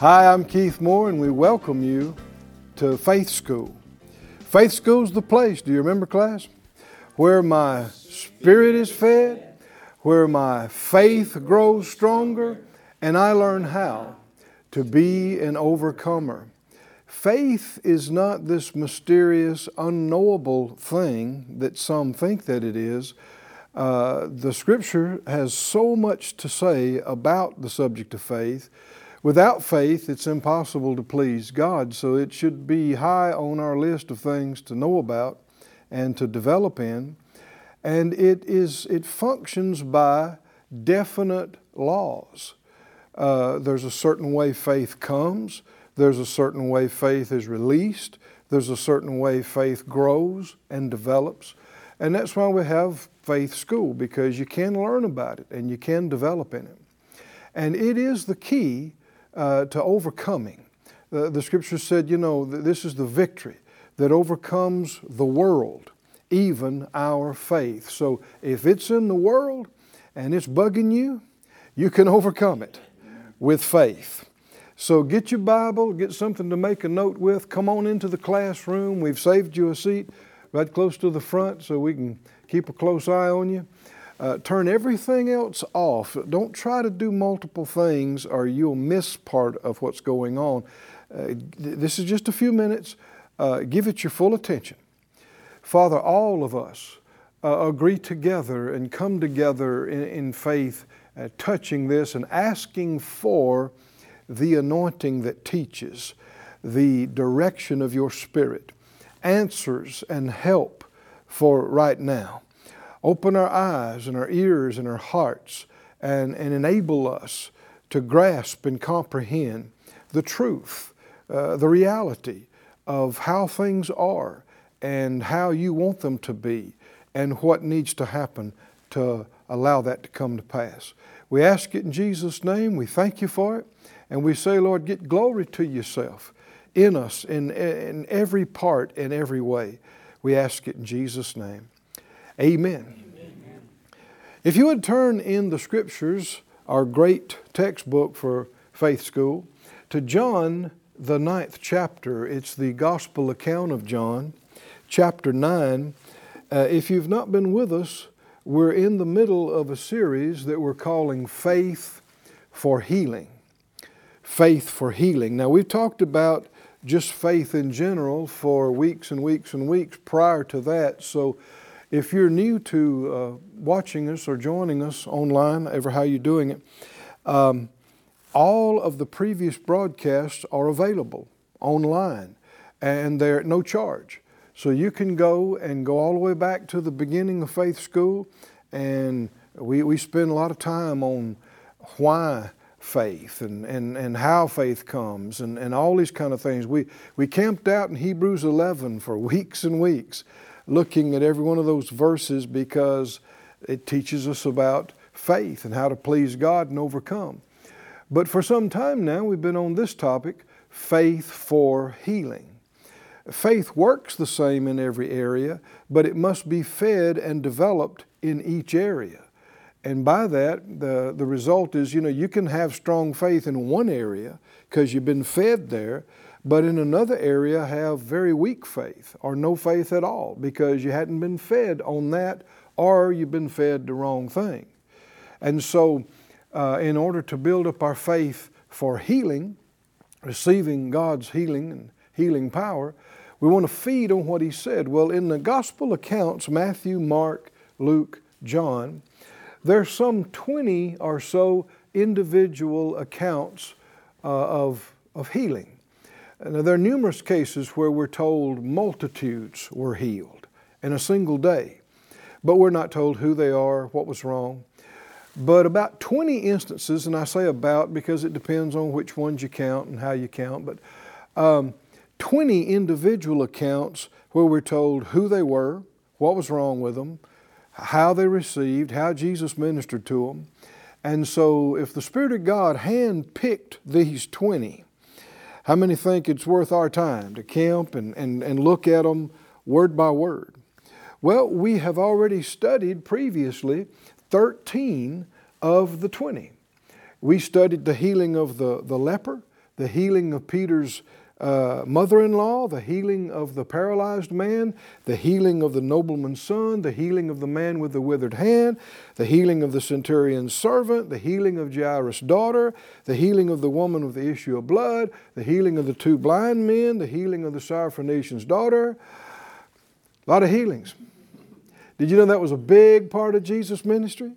Hi, I'm Keith Moore, and we welcome you to Faith School. Faith School's the place, do you remember, class? Where my spirit is fed, where my faith grows stronger, and I learn how to be an overcomer. Faith is not this mysterious, unknowable thing that some think that it is. Uh, the scripture has so much to say about the subject of faith. Without faith, it's impossible to please God, so it should be high on our list of things to know about and to develop in. And it, is, it functions by definite laws. Uh, there's a certain way faith comes, there's a certain way faith is released, there's a certain way faith grows and develops. And that's why we have faith school, because you can learn about it and you can develop in it. And it is the key uh, to overcoming. The, the scripture said, you know, th- this is the victory that overcomes the world, even our faith. So if it's in the world and it's bugging you, you can overcome it with faith. So get your Bible, get something to make a note with. Come on into the classroom. We've saved you a seat right close to the front so we can keep a close eye on you. Uh, turn everything else off. Don't try to do multiple things or you'll miss part of what's going on. Uh, th- this is just a few minutes. Uh, give it your full attention. Father, all of us uh, agree together and come together in, in faith, uh, touching this and asking for the anointing that teaches, the direction of your Spirit, answers and help for right now. Open our eyes and our ears and our hearts and, and enable us to grasp and comprehend the truth, uh, the reality of how things are and how you want them to be and what needs to happen to allow that to come to pass. We ask it in Jesus' name. We thank you for it. And we say, Lord, get glory to yourself in us, in, in every part, in every way. We ask it in Jesus' name. Amen. If you would turn in the scriptures, our great textbook for faith school, to John, the ninth chapter, it's the gospel account of John, chapter 9. Uh, if you've not been with us, we're in the middle of a series that we're calling Faith for Healing. Faith for Healing. Now, we've talked about just faith in general for weeks and weeks and weeks prior to that. So, if you're new to uh, watching us or joining us online, ever how you're doing it, um, all of the previous broadcasts are available online and they're at no charge. So you can go and go all the way back to the beginning of faith school, and we, we spend a lot of time on why faith and, and, and how faith comes and, and all these kind of things. We, we camped out in Hebrews 11 for weeks and weeks looking at every one of those verses because it teaches us about faith and how to please God and overcome. But for some time now, we've been on this topic faith for healing. Faith works the same in every area, but it must be fed and developed in each area. And by that, the, the result is, you know, you can have strong faith in one area because you've been fed there, but in another area have very weak faith or no faith at all because you hadn't been fed on that or you've been fed the wrong thing. And so, uh, in order to build up our faith for healing, receiving God's healing and healing power, we want to feed on what He said. Well, in the gospel accounts, Matthew, Mark, Luke, John, there's some 20 or so individual accounts uh, of, of healing. Now, there are numerous cases where we're told multitudes were healed in a single day, but we're not told who they are, what was wrong. But about 20 instances, and I say about because it depends on which ones you count and how you count, but um, 20 individual accounts where we're told who they were, what was wrong with them, how they received, how Jesus ministered to them. And so, if the Spirit of God handpicked these 20, how many think it's worth our time to camp and, and, and look at them word by word? Well, we have already studied previously 13 of the 20. We studied the healing of the, the leper, the healing of Peter's uh, mother in law, the healing of the paralyzed man, the healing of the nobleman's son, the healing of the man with the withered hand, the healing of the centurion's servant, the healing of Jairus' daughter, the healing of the woman with the issue of blood, the healing of the two blind men, the healing of the Syrophoenician's daughter. A lot of healings. Did you know that was a big part of Jesus' ministry?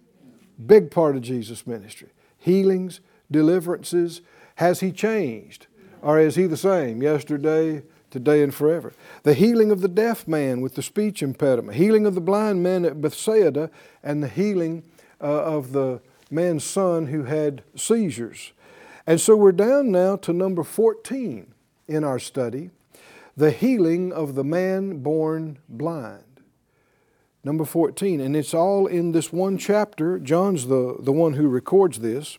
Big part of Jesus' ministry. Healings, deliverances. Has he changed? Or is he the same yesterday, today, and forever? The healing of the deaf man with the speech impediment, healing of the blind man at Bethsaida, and the healing uh, of the man's son who had seizures. And so we're down now to number 14 in our study the healing of the man born blind. Number 14, and it's all in this one chapter. John's the, the one who records this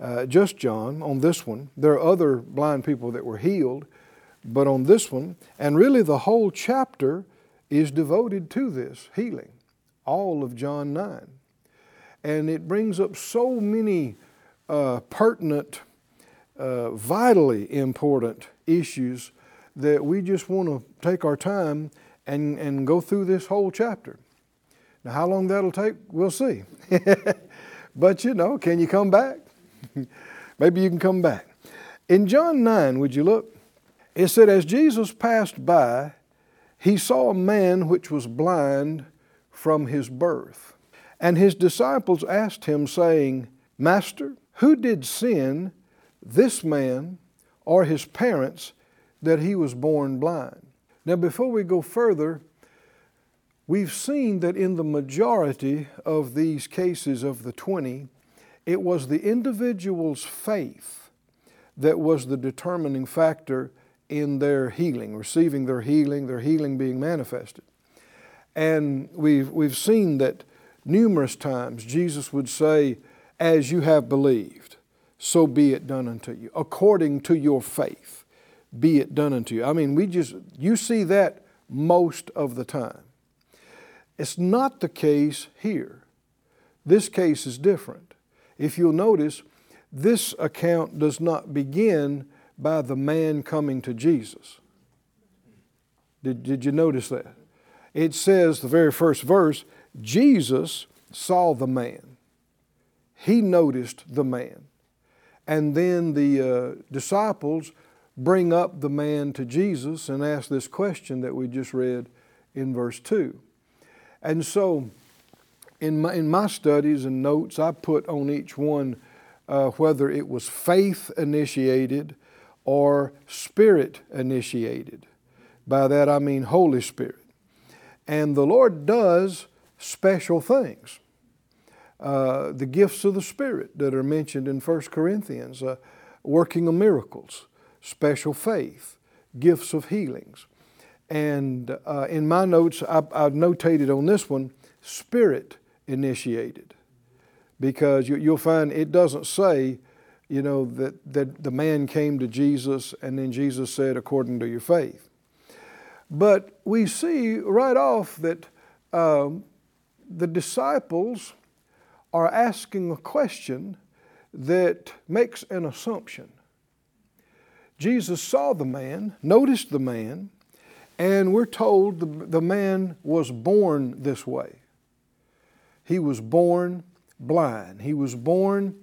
uh, just John on this one. There are other blind people that were healed, but on this one, and really the whole chapter is devoted to this healing, all of John 9. And it brings up so many uh, pertinent, uh, vitally important issues that we just want to take our time and, and go through this whole chapter. Now, how long that'll take, we'll see. but you know, can you come back? Maybe you can come back. In John 9, would you look? It said, As Jesus passed by, he saw a man which was blind from his birth. And his disciples asked him, saying, Master, who did sin, this man or his parents, that he was born blind? Now, before we go further, we've seen that in the majority of these cases of the 20, it was the individual's faith that was the determining factor in their healing, receiving their healing, their healing being manifested. And we've, we've seen that numerous times Jesus would say, As you have believed, so be it done unto you, according to your faith, be it done unto you. I mean, we just, you see that most of the time. It's not the case here. This case is different. If you'll notice, this account does not begin by the man coming to Jesus. Did, did you notice that? It says, the very first verse, Jesus saw the man. He noticed the man. And then the uh, disciples bring up the man to Jesus and ask this question that we just read in verse 2. And so, in my, in my studies and notes, I put on each one uh, whether it was faith initiated or spirit initiated. By that I mean Holy Spirit. And the Lord does special things. Uh, the gifts of the Spirit that are mentioned in 1 Corinthians, uh, working of miracles, special faith, gifts of healings. And uh, in my notes, I, I've notated on this one, spirit initiated. Because you, will find it doesn't say, you know, that, that the man came to Jesus and then Jesus said, according to your faith. But we see right off that um, the disciples are asking a question that makes an assumption. Jesus saw the man, noticed the man, and we're told the, the man was born this way. He was born blind. He was born,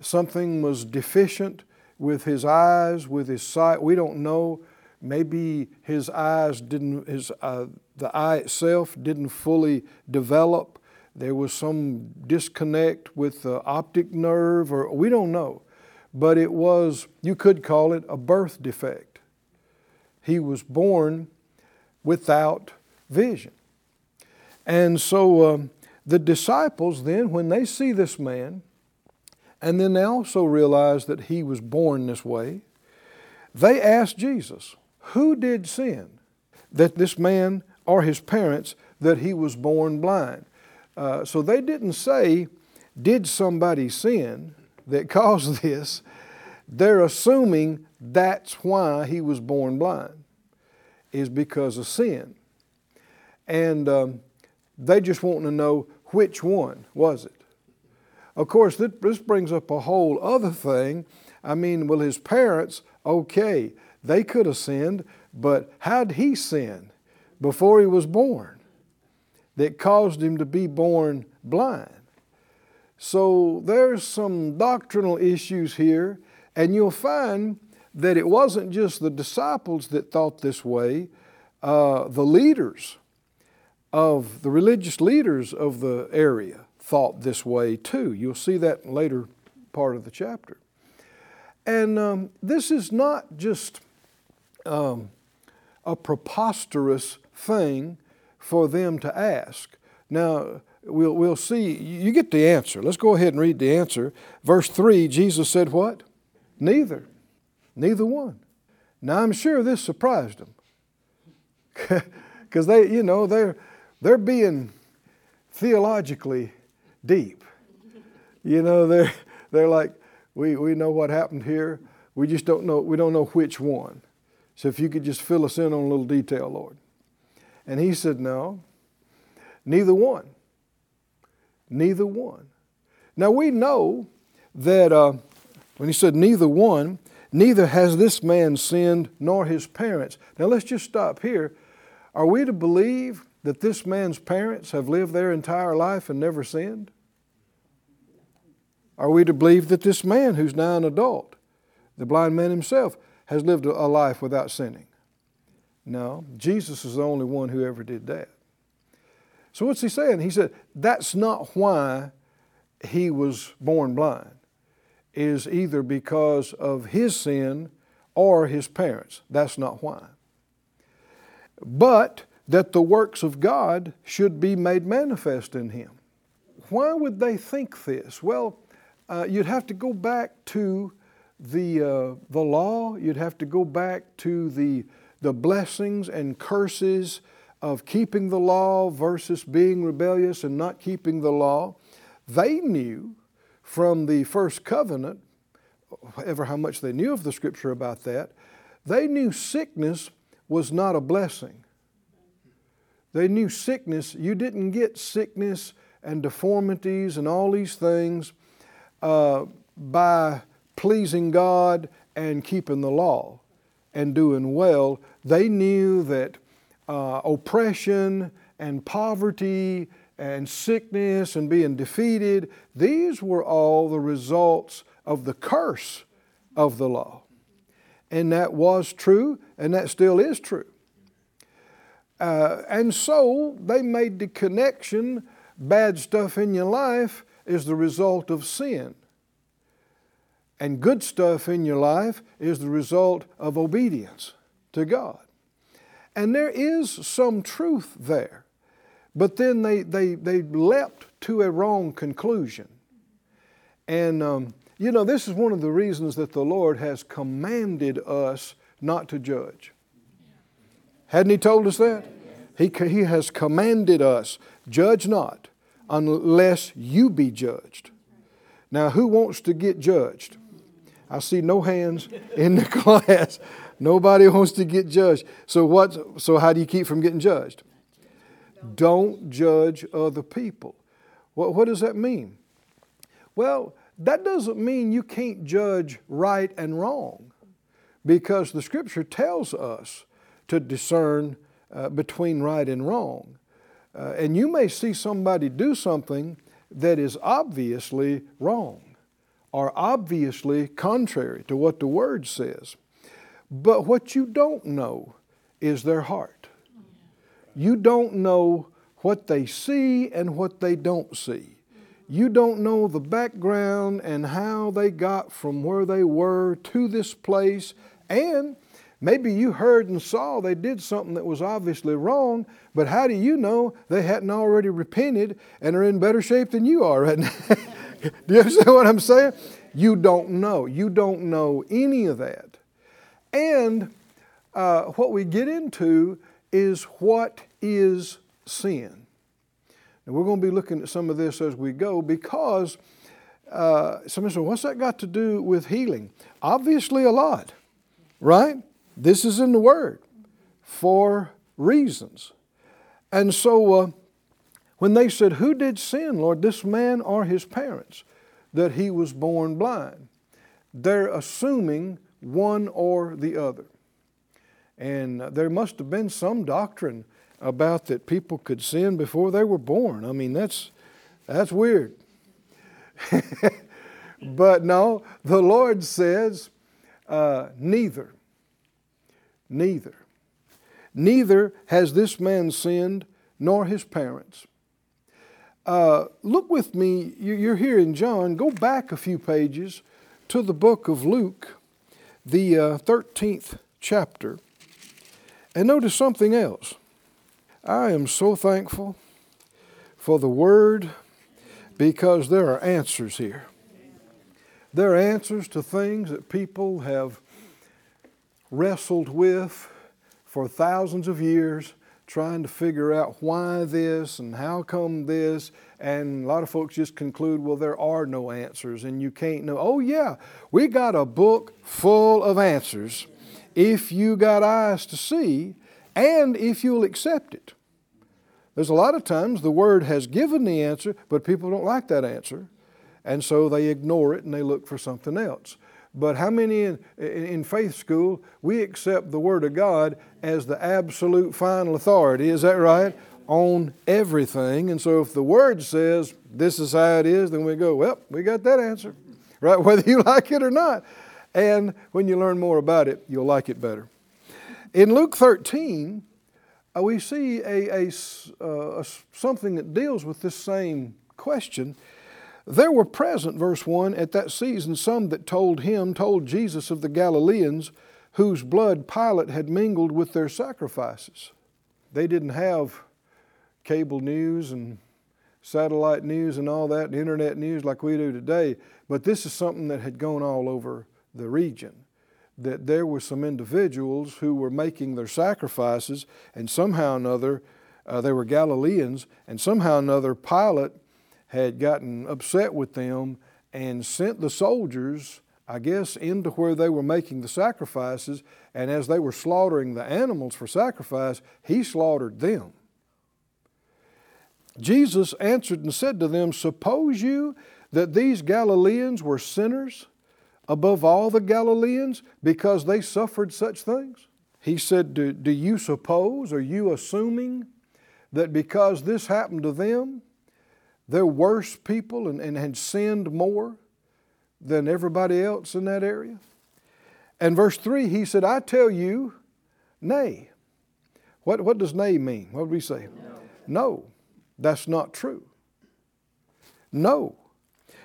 something was deficient with his eyes, with his sight. We don't know. Maybe his eyes didn't, his, uh, the eye itself didn't fully develop. There was some disconnect with the optic nerve, or we don't know. But it was, you could call it a birth defect. He was born without vision. And so um, the disciples, then, when they see this man, and then they also realize that he was born this way, they ask Jesus, Who did sin? That this man or his parents, that he was born blind. Uh, so they didn't say, Did somebody sin that caused this? They're assuming that's why he was born blind, is because of sin. And um, they just want to know which one was it. Of course, this brings up a whole other thing. I mean, well, his parents, okay, they could have sinned, but how'd he sin before he was born that caused him to be born blind? So there's some doctrinal issues here, and you'll find that it wasn't just the disciples that thought this way, uh, the leaders of the religious leaders of the area thought this way too. You'll see that in later part of the chapter. And um, this is not just um, a preposterous thing for them to ask. Now, we'll, we'll see. You get the answer. Let's go ahead and read the answer. Verse 3 Jesus said, What? Neither. Neither one. Now, I'm sure this surprised them. Because they, you know, they're, they're being theologically deep. You know, they're, they're like, we, we know what happened here. We just don't know, we don't know which one. So if you could just fill us in on a little detail, Lord. And he said, No, neither one. Neither one. Now we know that uh, when he said neither one, neither has this man sinned nor his parents. Now let's just stop here. Are we to believe that this man's parents have lived their entire life and never sinned? Are we to believe that this man, who's now an adult, the blind man himself, has lived a life without sinning? No, Jesus is the only one who ever did that. So, what's he saying? He said, that's not why he was born blind, is either because of his sin or his parents. That's not why. But that the works of God should be made manifest in him. Why would they think this? Well, uh, you'd have to go back to the, uh, the law, you'd have to go back to the, the blessings and curses of keeping the law versus being rebellious and not keeping the law. They knew from the first covenant, ever how much they knew of the scripture about that, they knew sickness was not a blessing. They knew sickness. You didn't get sickness and deformities and all these things uh, by pleasing God and keeping the law and doing well. They knew that uh, oppression and poverty and sickness and being defeated, these were all the results of the curse of the law. And that was true, and that still is true. Uh, and so they made the connection bad stuff in your life is the result of sin. And good stuff in your life is the result of obedience to God. And there is some truth there. But then they, they, they leapt to a wrong conclusion. And, um, you know, this is one of the reasons that the Lord has commanded us not to judge. Hadn't He told us that? He, he has commanded us, judge not unless you be judged. Now, who wants to get judged? I see no hands in the class. Nobody wants to get judged. So what so how do you keep from getting judged? Don't judge other people. What, what does that mean? Well, that doesn't mean you can't judge right and wrong because the scripture tells us to discern uh, between right and wrong. Uh, and you may see somebody do something that is obviously wrong or obviously contrary to what the Word says. But what you don't know is their heart. You don't know what they see and what they don't see. You don't know the background and how they got from where they were to this place and Maybe you heard and saw they did something that was obviously wrong, but how do you know they hadn't already repented and are in better shape than you are right now? do you understand what I'm saying? You don't know. You don't know any of that. And uh, what we get into is what is sin. And we're going to be looking at some of this as we go because uh, somebody said, What's that got to do with healing? Obviously, a lot, right? This is in the Word for reasons. And so uh, when they said, Who did sin, Lord, this man or his parents, that he was born blind? They're assuming one or the other. And there must have been some doctrine about that people could sin before they were born. I mean, that's, that's weird. but no, the Lord says, uh, neither. Neither. Neither has this man sinned, nor his parents. Uh, look with me, you're here in John. Go back a few pages to the book of Luke, the uh, 13th chapter, and notice something else. I am so thankful for the Word because there are answers here. There are answers to things that people have wrestled with for thousands of years, trying to figure out why this and how come this. And a lot of folks just conclude, well, there are no answers and you can't know. Oh, yeah, we got a book full of answers if you got eyes to see and if you'll accept it. There's a lot of times the Word has given the answer, but people don't like that answer. And so they ignore it and they look for something else. But how many in, in faith school, we accept the Word of God as the absolute final authority, is that right? On everything. And so if the Word says this is how it is, then we go, well, we got that answer, right? Whether you like it or not. And when you learn more about it, you'll like it better. In Luke 13, uh, we see a, a, uh, a, something that deals with this same question. There were present, verse 1, at that season some that told him, told Jesus of the Galileans, whose blood Pilate had mingled with their sacrifices. They didn't have cable news and satellite news and all that, and internet news like we do today, but this is something that had gone all over the region that there were some individuals who were making their sacrifices, and somehow or another, uh, they were Galileans, and somehow or another, Pilate had gotten upset with them and sent the soldiers, I guess, into where they were making the sacrifices. And as they were slaughtering the animals for sacrifice, he slaughtered them. Jesus answered and said to them, Suppose you that these Galileans were sinners? above all the Galileans because they suffered such things? He said, Do, do you suppose, are you assuming that because this happened to them, they're worse people and, and had sinned more than everybody else in that area? And verse 3, he said, I tell you, nay. What, what does nay mean? What would we say? No. no, that's not true. No.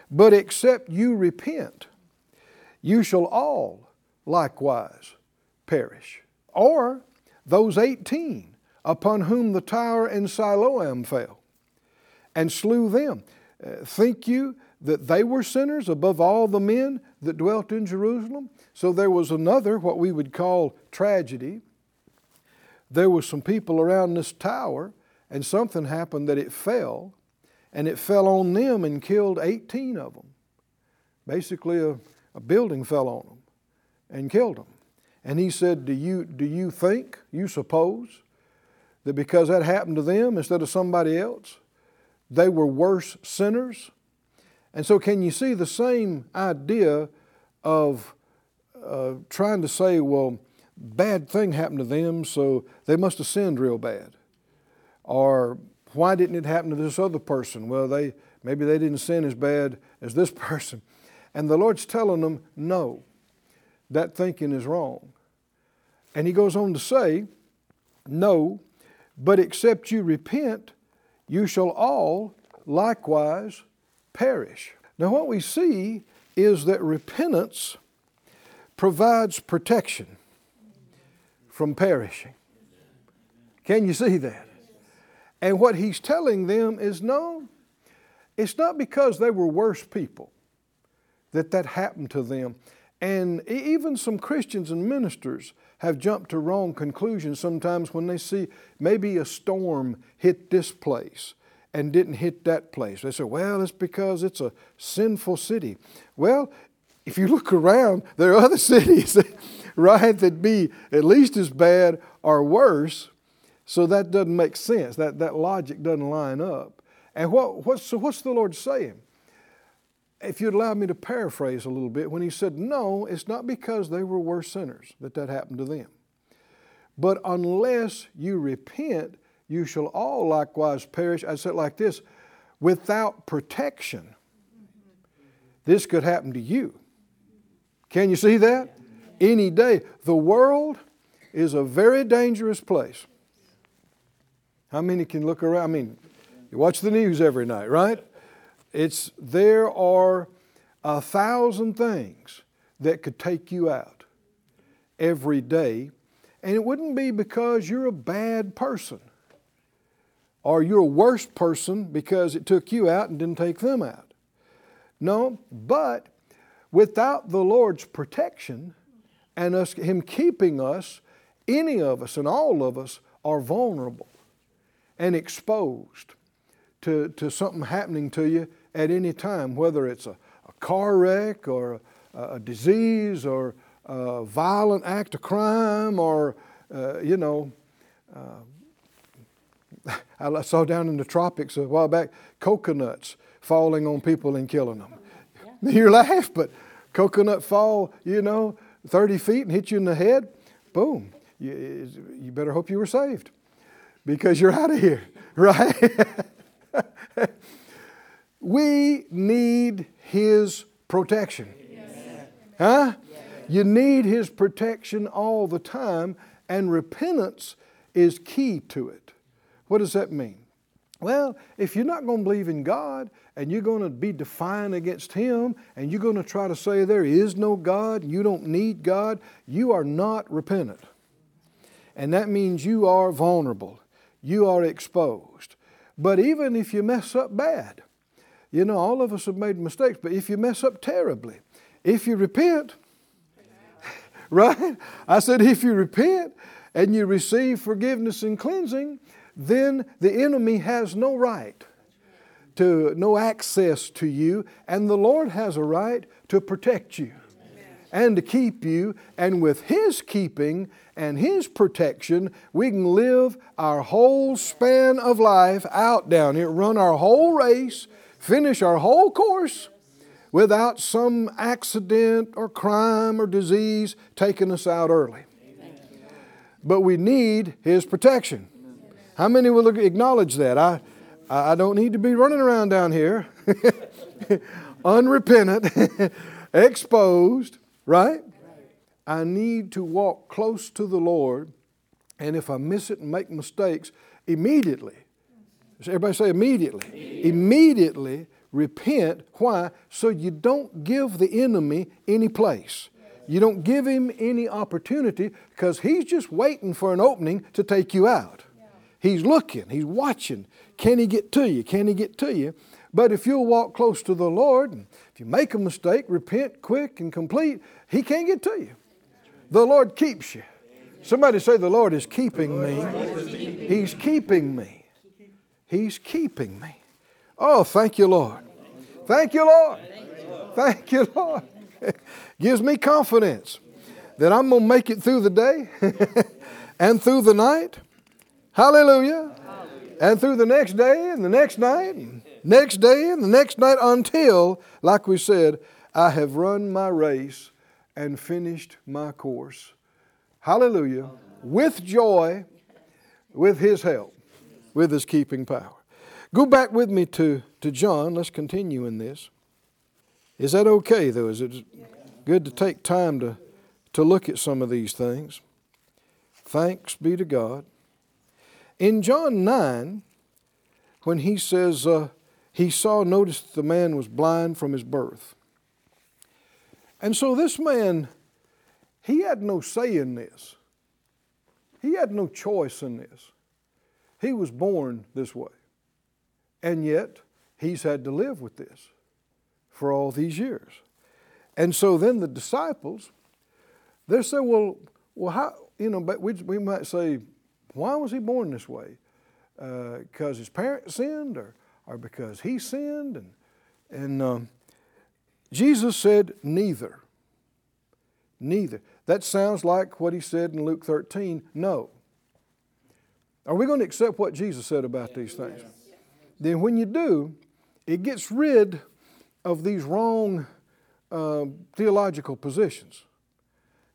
But except you repent, you shall all likewise perish. Or those 18 upon whom the tower in Siloam fell and slew them. Uh, think you that they were sinners above all the men that dwelt in Jerusalem? So there was another, what we would call tragedy. There was some people around this tower, and something happened that it fell, and it fell on them and killed 18 of them. Basically, a a building fell on them and killed them. And he said, Do you, do you think, you suppose, that because that happened to them instead of somebody else, they were worse sinners? And so, can you see the same idea of uh, trying to say, well, bad thing happened to them, so they must have sinned real bad? Or why didn't it happen to this other person? Well, they maybe they didn't sin as bad as this person. And the Lord's telling them, no, that thinking is wrong. And he goes on to say, no, but except you repent, you shall all likewise perish. Now, what we see is that repentance provides protection from perishing. Can you see that? And what he's telling them is no, it's not because they were worse people that that happened to them. And even some Christians and ministers have jumped to wrong conclusions sometimes when they see maybe a storm hit this place and didn't hit that place. They say, well, it's because it's a sinful city. Well, if you look around, there are other cities, right, that be at least as bad or worse. So that doesn't make sense. That, that logic doesn't line up. And what, what, so what's the Lord saying? If you'd allow me to paraphrase a little bit, when He said, No, it's not because they were worse sinners that that happened to them. But unless you repent, you shall all likewise perish. I said like this without protection, this could happen to you. Can you see that? Any day. The world is a very dangerous place. How many can look around? I mean, you watch the news every night, right? It's there are a thousand things that could take you out every day, and it wouldn't be because you're a bad person or you're a worse person because it took you out and didn't take them out. No, but without the Lord's protection and us, Him keeping us, any of us and all of us are vulnerable and exposed to, to something happening to you at any time, whether it's a, a car wreck or a, a, disease or a violent act of crime or, uh, you know, uh, I saw down in the tropics a while back coconuts falling on people and killing them. Yeah. You laugh, but coconut fall, you know, 30 feet and hit you in the head, boom. You, you better hope you were saved because you're out of here, right? We need His protection. Yes. Huh? Yes. You need His protection all the time, and repentance is key to it. What does that mean? Well, if you're not going to believe in God and you're going to be defiant against Him and you're going to try to say there is no God, you don't need God, you are not repentant. And that means you are vulnerable, you are exposed. But even if you mess up bad, you know, all of us have made mistakes, but if you mess up terribly, if you repent, right? I said, if you repent and you receive forgiveness and cleansing, then the enemy has no right to no access to you, and the Lord has a right to protect you and to keep you. And with His keeping and His protection, we can live our whole span of life out down here, run our whole race, finish our whole course without some accident or crime or disease taking us out early. But we need His protection. How many will acknowledge that? I, I don't need to be running around down here, unrepentant, exposed, right? I need to walk close to the Lord, and if I miss it and make mistakes, immediately, everybody say immediately, immediately, immediately repent. Why? So you don't give the enemy any place. You don't give him any opportunity because he's just waiting for an opening to take you out. He's looking, He's watching. Can He get to you? Can He get to you? But if you'll walk close to the Lord, and if you make a mistake, repent quick and complete, He can't get to you. The Lord keeps you. Somebody say, The Lord is keeping me. He's keeping me. He's keeping me. Oh, thank you, Lord. Thank you, Lord. Thank you, Lord. Gives me confidence that I'm going to make it through the day and through the night Hallelujah. Hallelujah. And through the next day and the next night, and next day and the next night until, like we said, I have run my race and finished my course. Hallelujah. With joy, with His help, with His keeping power. Go back with me to, to John. Let's continue in this. Is that okay, though? Is it good to take time to, to look at some of these things? Thanks be to God. In John 9, when he says uh, he saw, notice the man was blind from his birth. And so this man, he had no say in this. He had no choice in this. He was born this way. And yet, he's had to live with this for all these years. And so then the disciples, they say, well, well, how, you know, but we, we might say, why was he born this way? Because uh, his parents sinned or, or because he sinned? And, and um, Jesus said, neither. Neither. That sounds like what he said in Luke 13, no. Are we going to accept what Jesus said about these things? Then when you do, it gets rid of these wrong uh, theological positions.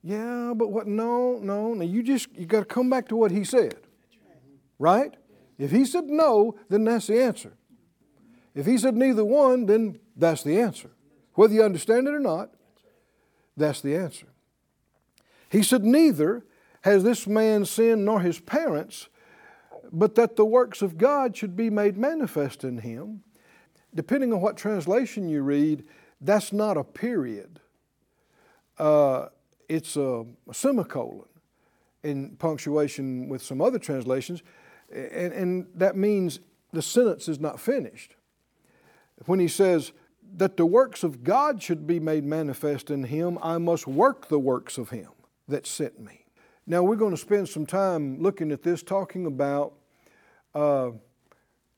Yeah, but what? No, no. Now you just you got to come back to what he said, right? If he said no, then that's the answer. If he said neither one, then that's the answer. Whether you understand it or not, that's the answer. He said, Neither has this man sinned nor his parents, but that the works of God should be made manifest in him. Depending on what translation you read, that's not a period. Uh, it's a, a, semicolon in punctuation with some other translations, and, and that means the sentence is not finished. When he says, that the works of God should be made manifest in him, I must work the works of him that sent me. Now, we're going to spend some time looking at this, talking about uh,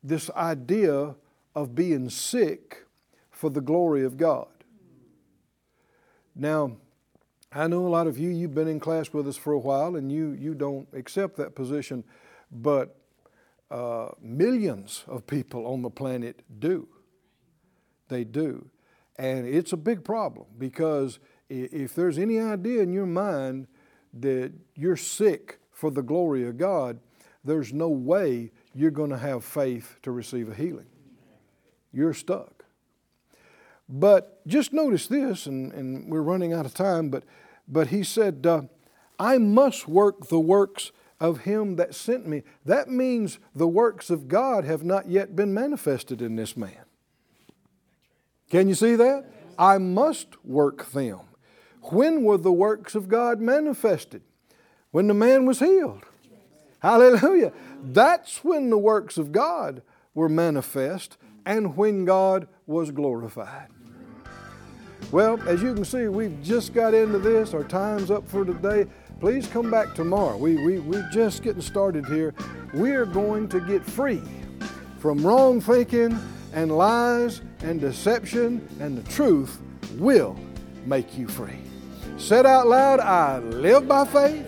this idea of being sick for the glory of God. Now, I know a lot of you, you've been in class with us for a while and you, you don't accept that position, but uh, millions of people on the planet do. They do. And it's a big problem because if there's any idea in your mind that you're sick for the glory of God, there's no way you're going to have faith to receive a healing. You're stuck. But just notice this, and, and we're running out of time, but, but he said, uh, I must work the works of him that sent me. That means the works of God have not yet been manifested in this man. Can you see that? I must work them. When were the works of God manifested? When the man was healed. Hallelujah. That's when the works of God were manifest and when God was glorified. Well, as you can see, we've just got into this. Our time's up for today. Please come back tomorrow. We, we, we're just getting started here. We are going to get free from wrong thinking and lies and deception, and the truth will make you free. Said out loud, I live by faith,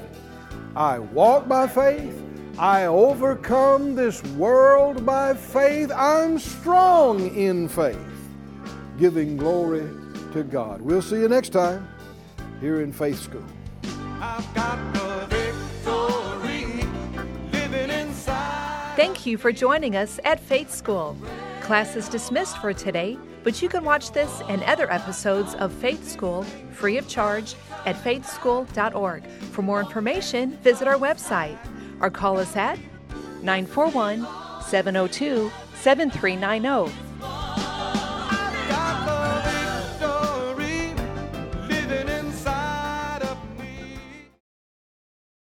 I walk by faith, I overcome this world by faith, I'm strong in faith, giving glory to God. We'll see you next time here in Faith School. Thank you for joining us at Faith School. Class is dismissed for today, but you can watch this and other episodes of Faith School free of charge at faithschool.org. For more information, visit our website or call us at 941 702 7390.